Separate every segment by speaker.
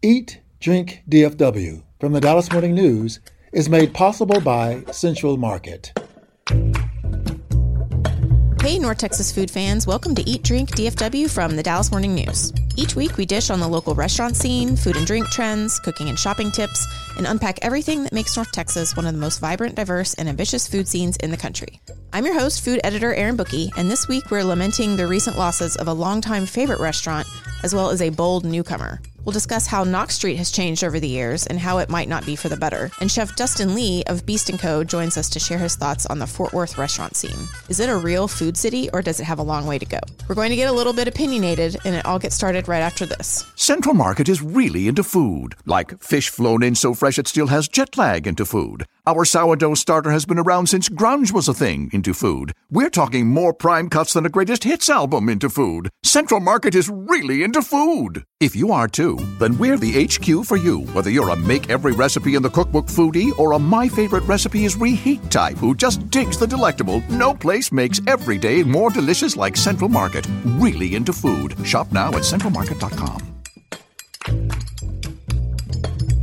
Speaker 1: Eat, Drink DFW from the Dallas Morning News is made possible by Central Market.
Speaker 2: Hey, North Texas food fans, welcome to Eat Drink DFW from the Dallas Morning News. Each week, we dish on the local restaurant scene, food and drink trends, cooking and shopping tips, and unpack everything that makes North Texas one of the most vibrant, diverse, and ambitious food scenes in the country. I'm your host, food editor Erin Booke, and this week we're lamenting the recent losses of a longtime favorite restaurant as well as a bold newcomer. We'll discuss how Knox Street has changed over the years and how it might not be for the better. And Chef Dustin Lee of Beast & Co. joins us to share his thoughts on the Fort Worth restaurant scene. Is it a real food city or does it have a long way to go? We're going to get a little bit opinionated and it all gets started right after this.
Speaker 3: Central Market is really into food, like fish flown in so fresh it still has jet lag into food. Our sourdough starter has been around since grunge was a thing into food. We're talking more prime cuts than a greatest hits album into food. Central Market is really into food. If you are too, then we're the HQ for you. Whether you're a make every recipe in the cookbook foodie or a my favorite recipe is reheat type who just digs the delectable, no place makes every day more delicious like Central Market. Really into food. Shop now at centralmarket.com.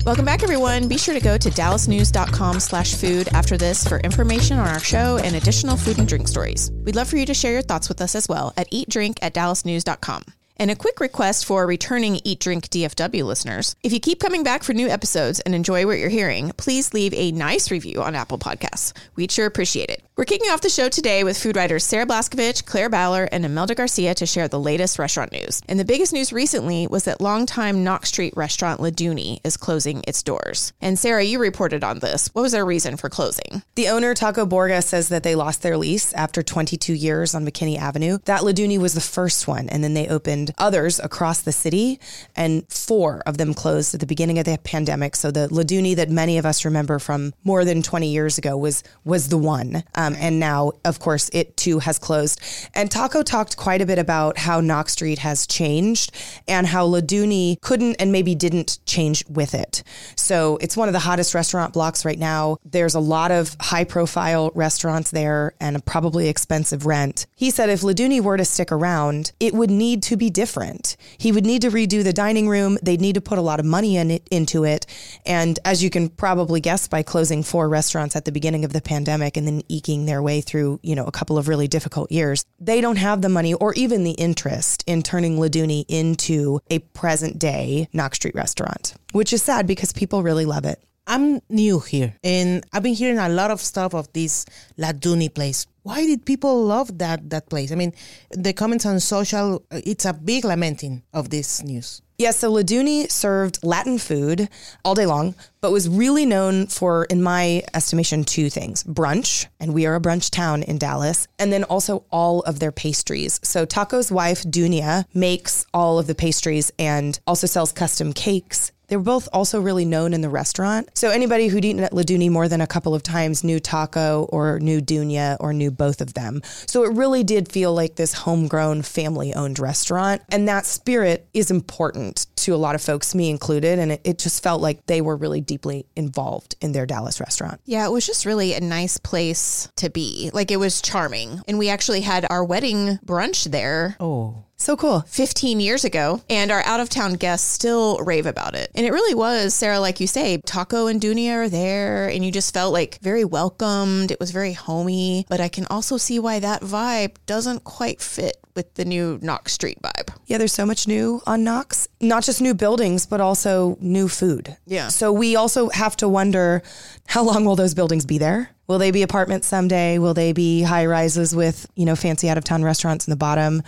Speaker 2: Welcome back, everyone. Be sure to go to dallasnews.com slash food after this for information on our show and additional food and drink stories. We'd love for you to share your thoughts with us as well at eatdrink at dallasnews.com. And a quick request for returning Eat Drink DFW listeners. If you keep coming back for new episodes and enjoy what you're hearing, please leave a nice review on Apple Podcasts. We'd sure appreciate it. We're kicking off the show today with food writers Sarah Blaskovich, Claire Ballor, and Imelda Garcia to share the latest restaurant news. And the biggest news recently was that longtime Knox Street restaurant La Duni is closing its doors. And Sarah, you reported on this. What was their reason for closing?
Speaker 4: The owner, Taco Borga, says that they lost their lease after 22 years on McKinney Avenue. That La Duni was the first one, and then they opened others across the city, and four of them closed at the beginning of the pandemic. So the La Duni that many of us remember from more than 20 years ago was was the one. Um, and now, of course, it too has closed. And Taco talked quite a bit about how Knox Street has changed and how La Duni couldn't and maybe didn't change with it. So it's one of the hottest restaurant blocks right now. There's a lot of high profile restaurants there and a probably expensive rent. He said if La Duni were to stick around, it would need to be different. He would need to redo the dining room. They'd need to put a lot of money in it, into it. And as you can probably guess by closing four restaurants at the beginning of the pandemic and then eking their way through, you know, a couple of really difficult years, they don't have the money or even the interest in turning La Duni into a present day Knox Street restaurant, which is sad because people really love it.
Speaker 5: I'm new here and I've been hearing a lot of stuff of this La Duni place. Why did people love that that place? I mean, the comments on social, uh, it's a big lamenting of this news.
Speaker 4: Yeah, so La Duni served Latin food all day long, but was really known for, in my estimation, two things brunch, and we are a brunch town in Dallas, and then also all of their pastries. So Taco's wife, Dunia, makes all of the pastries and also sells custom cakes. They were both also really known in the restaurant. So anybody who'd eaten at La Duni more than a couple of times knew Taco or knew Dunia or knew both of them. So it really did feel like this homegrown family owned restaurant. And that spirit is important to a lot of folks, me included. And it, it just felt like they were really deeply involved in their Dallas restaurant.
Speaker 2: Yeah, it was just really a nice place to be. Like it was charming. And we actually had our wedding brunch there.
Speaker 5: Oh.
Speaker 4: So cool.
Speaker 2: 15 years ago, and our out of town guests still rave about it. And it really was, Sarah, like you say, Taco and Dunia are there, and you just felt like very welcomed. It was very homey, but I can also see why that vibe doesn't quite fit with the new Knox Street vibe.
Speaker 4: Yeah, there's so much new on Knox. Not just new buildings, but also new food.
Speaker 2: Yeah.
Speaker 4: So we also have to wonder how long will those buildings be there? Will they be apartments someday? Will they be high rises with, you know, fancy out of town restaurants in the bottom?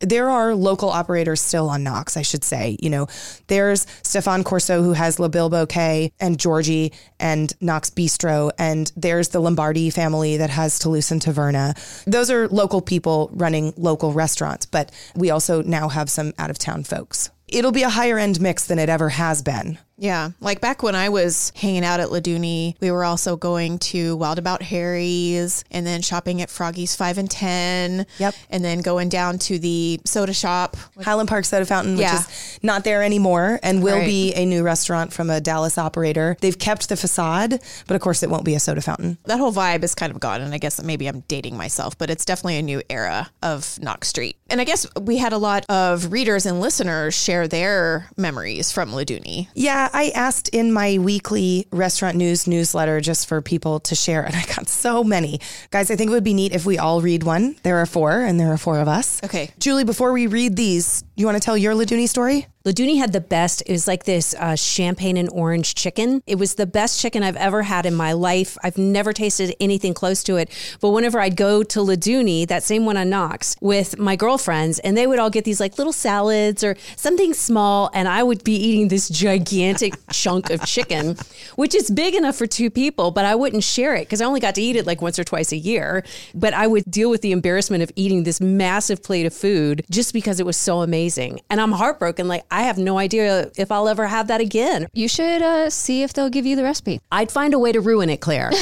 Speaker 4: There are local operators still on Knox, I should say. You know, there's Stephan Courseau who has Le Bilboquet and Georgie and Knox Bistro, and there's the Lombardi family that has Toulouse and Taverna. Those are local people running local restaurants, but we also now have some out of town folks. It'll be a higher end mix than it ever has been.
Speaker 2: Yeah. Like back when I was hanging out at La Duni, we were also going to Wild About Harry's and then shopping at Froggy's 5 and 10.
Speaker 4: Yep.
Speaker 2: And then going down to the soda shop.
Speaker 4: Highland Park Soda Fountain, which
Speaker 2: Yeah.
Speaker 4: is not there anymore and will
Speaker 2: Right.
Speaker 4: be a new restaurant from a Dallas operator. They've kept the facade, but of course it won't be a soda fountain.
Speaker 2: That whole vibe is kind of gone. And I guess maybe I'm dating myself, but it's definitely a new era of Knox Street. And I guess we had a lot of readers and listeners share their memories from La Duni.
Speaker 4: Yeah, I asked in my weekly restaurant news newsletter just for people to share, and I got so many. Guys, I think it would be neat if we all read one. There are four, and there are four of us.
Speaker 2: Okay.
Speaker 4: Julie, before we read these, you want to tell your La Duni story?
Speaker 6: La Duni had the best. It was like this uh, champagne and orange chicken. It was the best chicken I've ever had in my life. I've never tasted anything close to it. But whenever I'd go to La Duni, that same one on Knox, with my girlfriends, and they would all get these like little salads or something small, and I would be eating this gigantic chunk of chicken, which is big enough for two people, but I wouldn't share it because I only got to eat it like once or twice a year. But I would deal with the embarrassment of eating this massive plate of food just because it was so amazing. And I'm heartbroken. Like, I have no idea if I'll ever have that again.
Speaker 7: You should uh, see if they'll give you the recipe.
Speaker 6: I'd find a way to ruin it, Claire.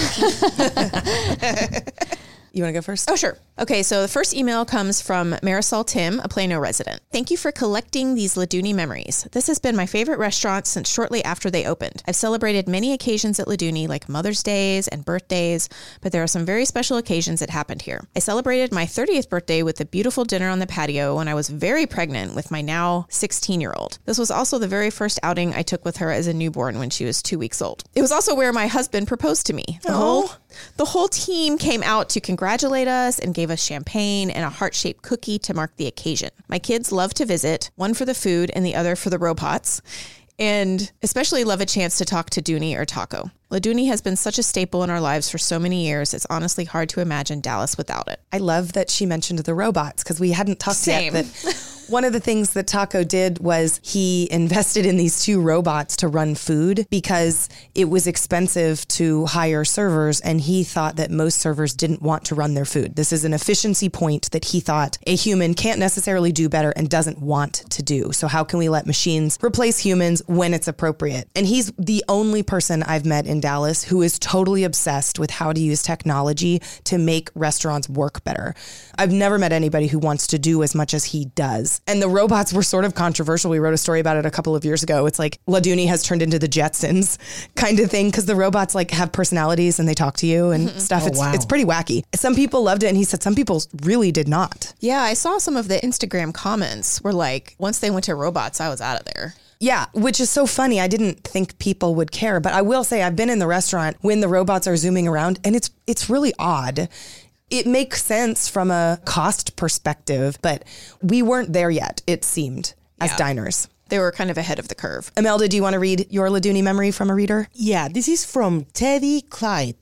Speaker 4: You want to go first?
Speaker 2: Oh, sure. Okay, so the first email comes from Marisol Tim, a Plano resident. Thank you for collecting these La Duni memories. This has been my favorite restaurant since shortly after they opened. I've celebrated many occasions at La Duni, like Mother's Days and birthdays, but there are some very special occasions that happened here. I celebrated my 30th birthday with a beautiful dinner on the patio when I was very pregnant with my now 16 year old. This was also the very first outing I took with her as a newborn when she was two weeks old. It was also where my husband proposed to me. The whole the whole team came out to congratulate us and gave us champagne and a heart shaped cookie to mark the occasion. My kids love to visit, one for the food and the other for the robots, and especially love a chance to talk to Dooney or Taco. La Duni has been such a staple in our lives for so many years, it's honestly hard to imagine Dallas without it.
Speaker 4: I love that she mentioned the robots because we hadn't talked
Speaker 2: Same.
Speaker 4: yet that one of the things that Taco did was he invested in these two robots to run food because it was expensive to hire servers and he thought that most servers didn't want to run their food. This is an efficiency point that he thought a human can't necessarily do better and doesn't want to do. So how can we let machines replace humans when it's appropriate? And he's the only person I've met in Dallas who is totally obsessed with how to use technology to make restaurants work better. I've never met anybody who wants to do as much as he does. And the robots were sort of controversial. We wrote a story about it a couple of years ago. It's like La Duni has turned into the Jetsons kind of thing because the robots like have personalities and they talk to you and mm-hmm. stuff. Oh, it's
Speaker 5: wow.
Speaker 4: it's pretty wacky. Some people loved it and he said some people really did not.
Speaker 2: Yeah, I saw some of the Instagram comments were like, once they went to robots, I was out of there.
Speaker 4: Yeah, which is so funny. I didn't think people would care, but I will say I've been in the restaurant when the robots are zooming around and it's it's really odd. It makes sense from a cost perspective, but we weren't there yet, it seemed, as
Speaker 2: Yeah.
Speaker 4: diners.
Speaker 2: They were kind of ahead of the curve.
Speaker 4: Imelda, do you want to read your La Duni memory from a reader?
Speaker 5: Yeah, this is from Teddy Clyde.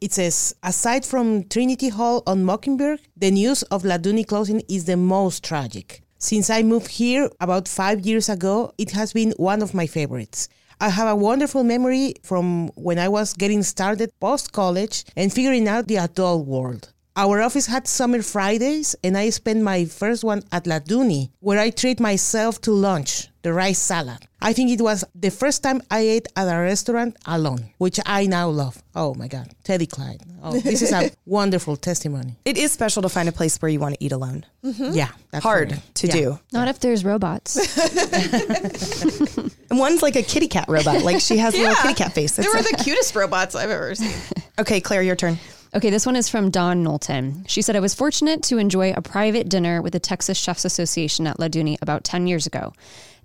Speaker 5: It says, aside from Trinity Hall on Mockingbird, the news of La Duni closing is the most tragic. Since I moved here about five years ago, it has been one of my favorites. I have a wonderful memory from when I was getting started post college and figuring out the adult world. Our office had summer Fridays, and I spent my first one at La Duni, where I treat myself to lunch, the rice salad. I think it was the first time I ate at a restaurant alone, which I now love. Oh my God, Teddy Clyde. Oh, this is a wonderful testimony.
Speaker 4: It is special to find a place where you want to eat alone. Mm-hmm.
Speaker 5: Yeah, that's
Speaker 4: Hard to
Speaker 5: Yeah.
Speaker 4: do.
Speaker 7: Not if there's robots.
Speaker 4: And one's like a kitty cat robot. Like she has a little kitty cat face.
Speaker 2: They
Speaker 4: It's
Speaker 2: were
Speaker 4: a-
Speaker 2: the cutest robots I've ever seen.
Speaker 4: okay, Claire, your turn.
Speaker 7: Okay, this one is from Dawn Knowlton. She said, I was fortunate to enjoy a private dinner with the Texas Chefs Association at La Duni about 10 years ago.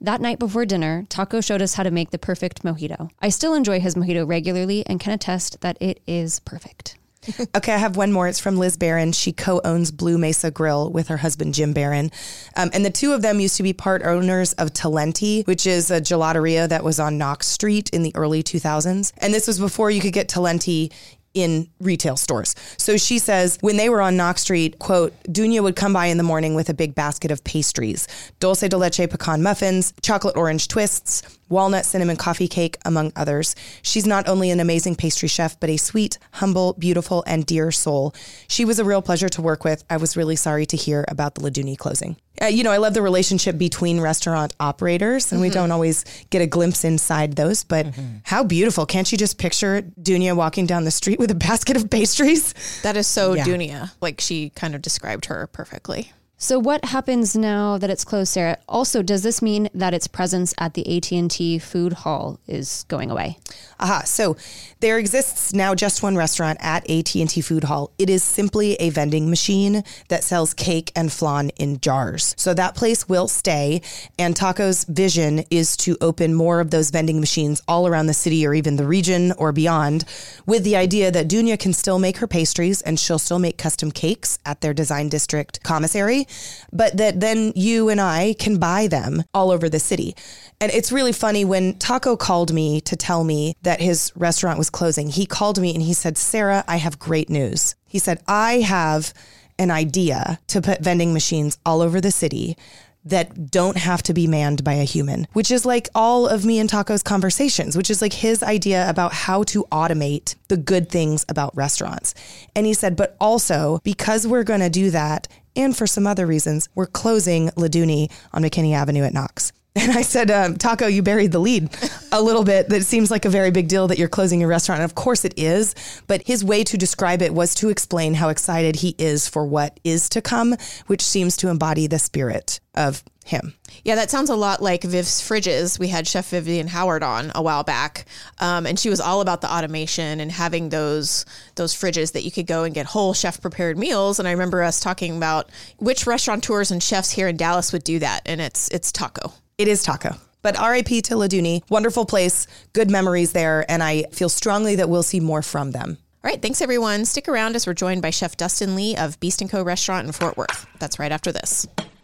Speaker 7: That night before dinner, Taco showed us how to make the perfect mojito. I still enjoy his mojito regularly and can attest that it is perfect.
Speaker 4: Okay, I have one more. It's from Liz Baron. She co owns Blue Mesa Grill with her husband, Jim Baron. Um, and the two of them used to be part owners of Talenti, which is a gelateria that was on Knox Street in the early 2000s. And this was before you could get Talenti in retail stores. So she says when they were on Knox Street, quote, Dunia would come by in the morning with a big basket of pastries, dulce de leche pecan muffins, chocolate orange twists, walnut cinnamon coffee cake, among others. She's not only an amazing pastry chef, but a sweet, humble, beautiful, and dear soul. She was a real pleasure to work with. I was really sorry to hear about the La Duni closing. Uh, you know, I love the relationship between restaurant operators, and we don't always get a glimpse inside those, but how beautiful. Can't you just picture Dunia walking down the street with a basket of pastries?
Speaker 2: That is so
Speaker 4: Yeah.
Speaker 2: Dunia. Like she kind of described her perfectly.
Speaker 7: So what happens now that it's closed, Sarah? Also, does this mean that its presence at the AT&T food hall is going away?
Speaker 4: Aha. So there exists now just one restaurant at AT&T Food Hall. It is simply a vending machine that sells cake and flan in jars. So that place will stay and Taco's vision is to open more of those vending machines all around the city or even the region or beyond with the idea that Dunia can still make her pastries and she'll still make custom cakes at their design district commissary, but that then you and I can buy them all over the city. And it's really funny when Taco called me to tell me that his restaurant was closing. He called me and he said, Sarah, I have great news. He said, I have an idea to put vending machines all over the city that don't have to be manned by a human, which is like all of me and Taco's conversations, which is like his idea about how to automate the good things about restaurants. And he said, but also because we're going to do that, and for some other reasons, we're closing La Duni on McKinney Avenue at Knox. And I said, um, Taco, you buried the lead a little bit. That seems like a very big deal that you're closing your restaurant. And of course it is. But his way to describe it was to explain how excited he is for what is to come, which seems to embody the spirit of him.
Speaker 2: Yeah, that sounds a lot like Viv's Fridges. We had Chef Vivian Howard on a while back, um, and she was all about the automation and having those those fridges that you could go and get whole chef prepared meals. And I remember us talking about which restaurateurs and chefs here in Dallas would do that, and it's it's Taco.
Speaker 4: It is Taco. But RIP to La Duni, wonderful place, good memories there. And I feel strongly that we'll see more from them.
Speaker 2: All right, thanks everyone. Stick around as we're joined by Chef Dustin Lee of Beast & Co. Restaurant in Fort Worth. That's right after this.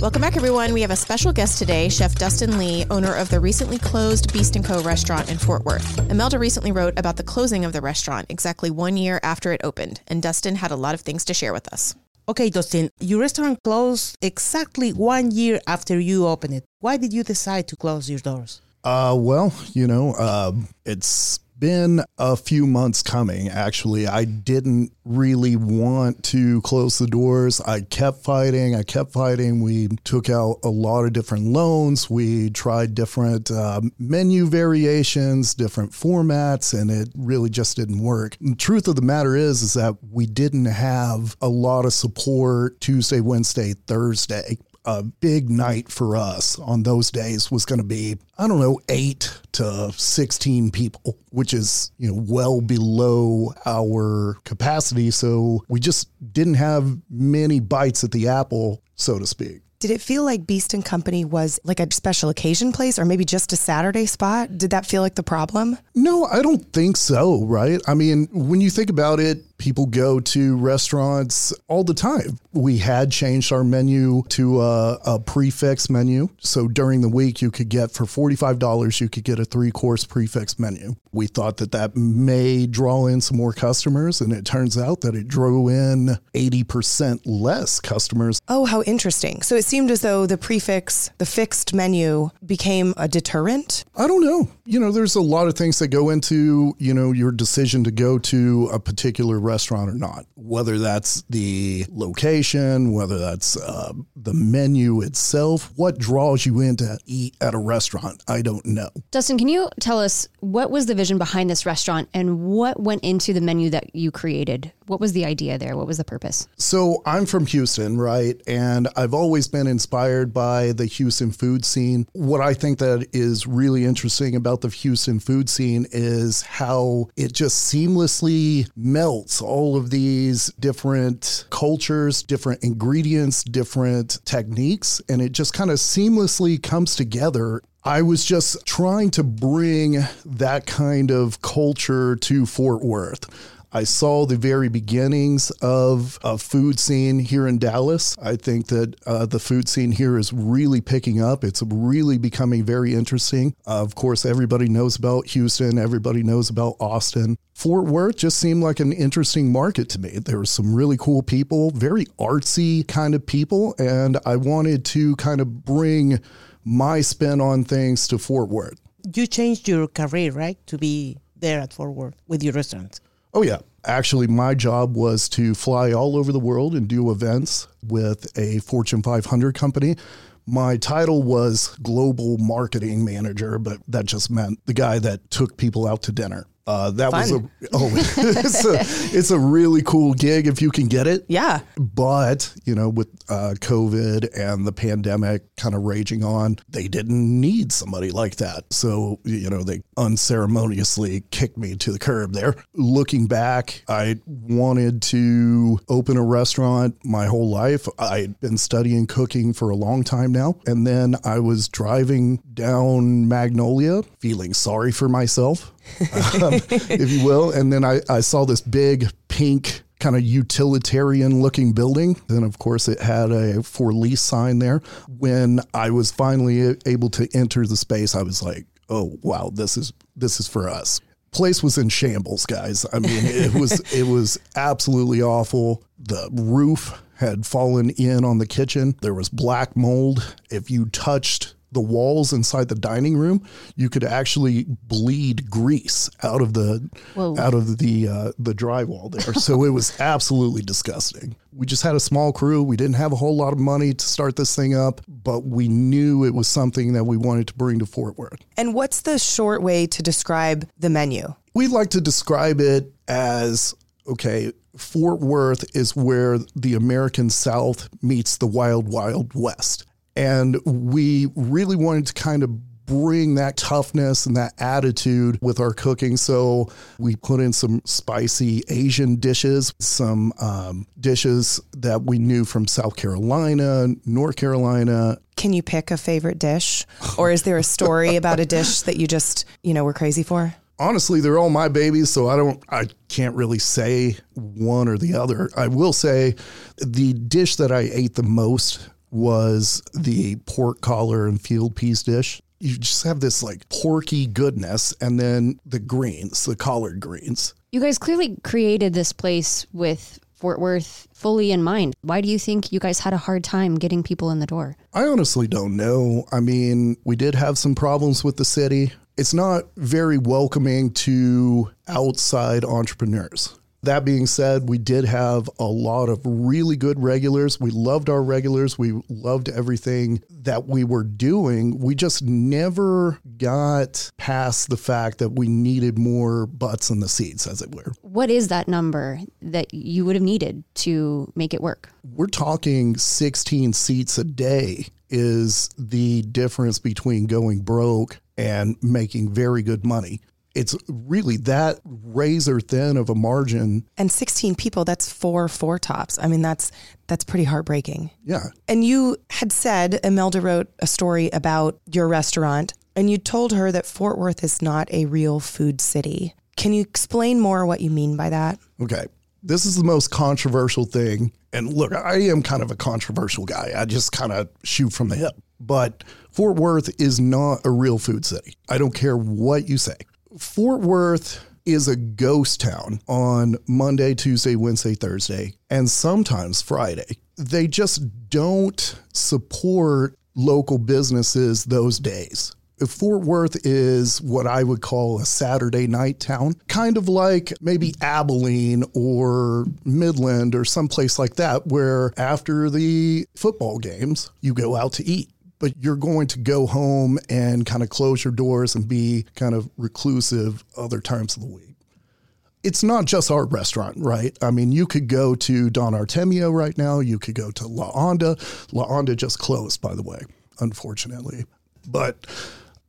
Speaker 2: Welcome back, everyone. We have a special guest today, Chef Dustin Lee, owner of the recently closed Beast & Co. restaurant in Fort Worth. Imelda recently wrote about the closing of the restaurant exactly one year after it opened, and Dustin had a lot of things to share with us.
Speaker 5: Okay, Dustin, your restaurant closed exactly one year after you opened it. Why did you decide to close your doors?
Speaker 8: Uh, well, you know, uh, it's been a few months coming. Actually, I didn't really want to close the doors. I kept fighting. I kept fighting. We took out a lot of different loans. We tried different uh, menu variations, different formats, and it really just didn't work. The truth of the matter is, is that we didn't have a lot of support Tuesday, Wednesday, Thursday a big night for us on those days was going to be I don't know 8 to 16 people which is you know well below our capacity so we just didn't have many bites at the apple so to speak
Speaker 4: Did it feel like Beast and Company was like a special occasion place or maybe just a Saturday spot? Did that feel like the problem?
Speaker 8: No, I don't think so, right? I mean, when you think about it, people go to restaurants all the time. We had changed our menu to a, a prix fixe menu. So during the week, you could get for $45, you could get a three course prix fixe menu. We thought that that may draw in some more customers, and it turns out that it drew in 80% less customers.
Speaker 4: Oh, how interesting. So it seemed as though the prix fixe, the fixed menu, became a deterrent.
Speaker 8: I don't know. You know, there's a lot of things that go into, you know, your decision to go to a particular restaurant or not, whether that's the location, whether that's uh, the menu itself, what draws you in to eat at a restaurant. I don't know.
Speaker 7: Dustin, can you tell us what was the vision behind this restaurant and what went into the menu that you created? What was the idea there? What was the purpose?
Speaker 8: So I'm from Houston, right? And I've always been inspired by the Houston food scene. What I think that is really interesting about the Houston food scene is how it just seamlessly melts all of these different cultures, different ingredients, different techniques, and it just kind of seamlessly comes together I was just trying to bring that kind of culture to Fort Worth. I saw the very beginnings of a food scene here in Dallas. I think that uh, the food scene here is really picking up. It's really becoming very interesting. Uh, of course, everybody knows about Houston, everybody knows about Austin. Fort Worth just seemed like an interesting market to me. There were some really cool people, very artsy kind of people, and I wanted to kind of bring my spin on things to Fort Worth.
Speaker 5: You changed your career, right, to be there at Fort Worth with your restaurant.
Speaker 8: Oh, yeah. Actually, my job was to fly all over the world and do events with a Fortune 500 company. My title was Global Marketing Manager, but that just meant the guy that took people out to dinner. Uh, that
Speaker 4: Fun.
Speaker 8: was a oh, it's a it's a really cool gig if you can get it.
Speaker 4: Yeah.
Speaker 8: But you know, with uh, COVID and the pandemic kind of raging on, they didn't need somebody like that. So you know, they unceremoniously kicked me to the curb there. Looking back, I wanted to open a restaurant my whole life. I'd been studying cooking for a long time now, and then I was driving down Magnolia, feeling sorry for myself um, if you will. And then I, I saw this big pink kind of utilitarian looking building. Then, of course, it had a for lease sign there. When I was finally able to enter the space, I was like, oh, wow, this is this is for us. Place was in shambles, guys. I mean, it was it was absolutely awful. The roof had fallen in on the kitchen. There was black mold. If you touched the walls inside the dining room, you could actually bleed grease out of the
Speaker 7: Whoa.
Speaker 8: out of the uh, the drywall there. so it was absolutely disgusting. We just had a small crew. We didn't have a whole lot of money to start this thing up, but we knew it was something that we wanted to bring to Fort Worth.
Speaker 4: And what's the short way to describe the menu?
Speaker 8: We'd like to describe it as okay, Fort Worth is where the American South meets the wild, wild West. And we really wanted to kind of bring that toughness and that attitude with our cooking. So we put in some spicy Asian dishes, some um, dishes that we knew from South Carolina, North Carolina.
Speaker 4: Can you pick a favorite dish? Or is there a story about a dish that you just, you know, were crazy for?
Speaker 8: honestly they're all my babies so i don't i can't really say one or the other i will say the dish that i ate the most was the pork collar and field peas dish you just have this like porky goodness and then the greens the collard greens
Speaker 7: You guys clearly created this place with Fort Worth fully in mind. Why do you think you guys had a hard time getting people in the door?
Speaker 8: I honestly don't know. I mean, we did have some problems with the city. It's not very welcoming to outside entrepreneurs. That being said, we did have a lot of really good regulars. We loved our regulars. We loved everything that we were doing. We just never got past the fact that we needed more butts in the seats, as it were.
Speaker 7: What is that number that you would have needed to make it work?
Speaker 8: We're talking 16 seats a day is the difference between going broke and making very good money. It's really that razor thin of a margin.
Speaker 4: And 16 people, that's four four tops. I mean, that's that's pretty heartbreaking.
Speaker 8: Yeah.
Speaker 4: And you had said Imelda wrote a story about your restaurant and you told her that Fort Worth is not a real food city. Can you explain more what you mean by that?
Speaker 8: Okay. This is the most controversial thing. And look, I am kind of a controversial guy. I just kind of shoot from the hip. But Fort Worth is not a real food city. I don't care what you say. Fort Worth is a ghost town on Monday, Tuesday, Wednesday, Thursday, and sometimes Friday. They just don't support local businesses those days. Fort Worth is what I would call a Saturday night town, kind of like maybe Abilene or Midland or someplace like that, where after the football games, you go out to eat. But you're going to go home and kind of close your doors and be kind of reclusive other times of the week. it's not just our restaurant, right? I mean, you could go to Don Artemio right now. You could go to La Onda. La Onda just closed, by the way, unfortunately. But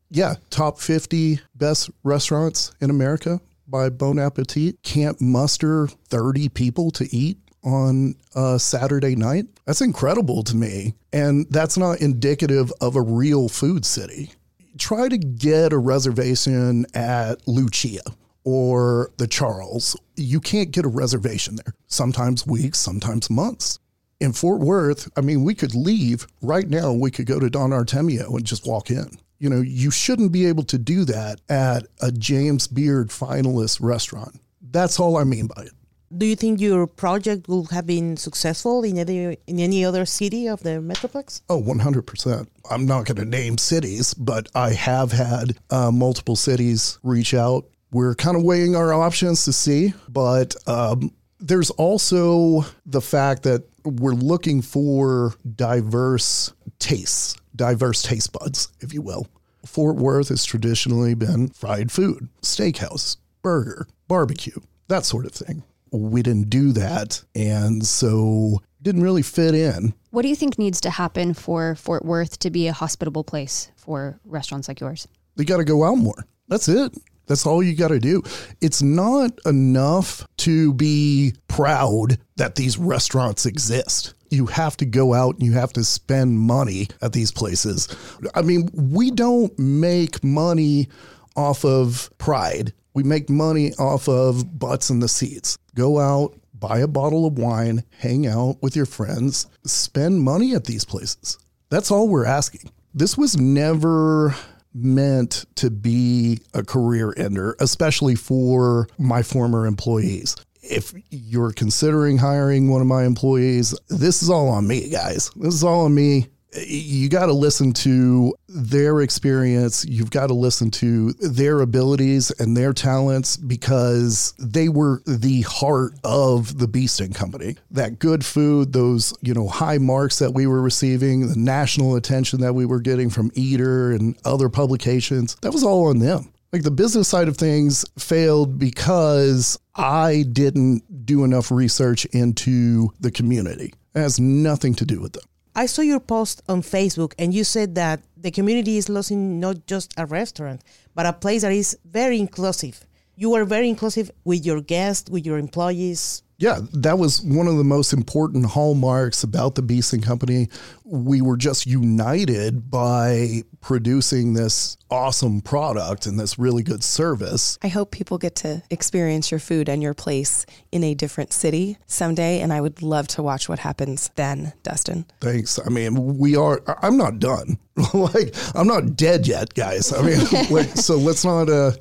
Speaker 8: yeah, top 50 best restaurants in America by Bon Appetit. Can't muster 30 people to eat on a Saturday night. That's incredible to me. And that's not indicative of a real food city. Try to get a reservation at Lucia or the Charles. You can't get a reservation there. Sometimes weeks, sometimes months. In Fort Worth, I mean, we could leave right now. We could go to Don Artemio and just walk in. You know, you shouldn't be able to do that at a James Beard finalist restaurant. That's all I mean by it.
Speaker 5: Do you think your project will have been successful in any in any other city of the Metroplex?
Speaker 8: Oh, 100%. I'm not going to name cities, but I have had uh, multiple cities reach out. We're kind of weighing our options to see, but um, there's also the fact that we're looking for diverse tastes, diverse taste buds, if you will. Fort Worth has traditionally been fried food, steakhouse, burger, barbecue, that sort of thing. We didn't do that. And so didn't really fit in.
Speaker 7: What do you think needs to happen for Fort Worth to be a hospitable place for restaurants like yours?
Speaker 8: They got to go out more. That's it. That's all you got to do. It's not enough to be proud that these restaurants exist. You have to go out and you have to spend money at these places. I mean, we don't make money off of pride. We make money off of butts in the seats. Go out, buy a bottle of wine, hang out with your friends, spend money at these places. That's all we're asking. This was never meant to be a career ender, especially for my former employees. If you're considering hiring one of my employees, this is all on me, guys. This is all on me you got to listen to their experience. You've got to listen to their abilities and their talents because they were the heart of the Beast and Company. That good food, those, you know, high marks that we were receiving, the national attention that we were getting from Eater and other publications, that was all on them. Like the business side of things failed because I didn't do enough research into the community. It has nothing to do with them.
Speaker 5: I saw your post on Facebook and you said that the community is losing not just a restaurant, but a place that is very inclusive. You are very inclusive with your guests, with your employees,
Speaker 8: yeah, that was one of the most important hallmarks about the Beast and Company. We were just united by producing this awesome product and this really good service.
Speaker 4: I hope people get to experience your food and your place in a different city someday. And I would love to watch what happens then, Dustin.
Speaker 8: Thanks. I mean, we are, I'm not done. like, I'm not dead yet, guys. I mean, like, so let's not, uh,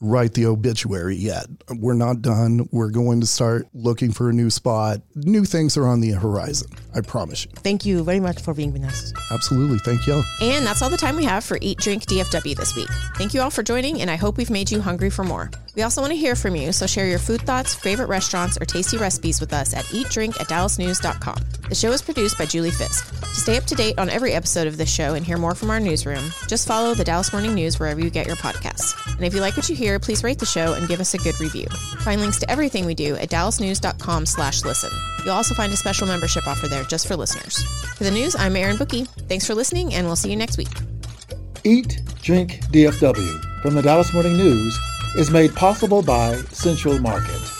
Speaker 8: write the obituary yet. We're not done. We're going to start looking for a new spot. New things are on the horizon. I promise you.
Speaker 5: Thank you very much for being with us.
Speaker 8: Absolutely. Thank you.
Speaker 2: And that's all the time we have for Eat Drink DFW this week. Thank you all for joining, and I hope we've made you hungry for more. We also want to hear from you, so share your food thoughts, favorite restaurants, or tasty recipes with us at eatdrink at dallasnews.com. The show is produced by Julie Fisk. To stay up to date on every episode of this show and hear more from our newsroom, just follow the Dallas Morning News wherever you get your podcasts. And if you like what you hear, please rate the show and give us a good review. Find links to everything we do at dallasnews.com slash listen. You'll also find a special membership offer there just for listeners. For the news, I'm Erin Booke. Thanks for listening, and we'll see you next week.
Speaker 1: Eat, Drink, DFW from the Dallas Morning News is made possible by Central Market.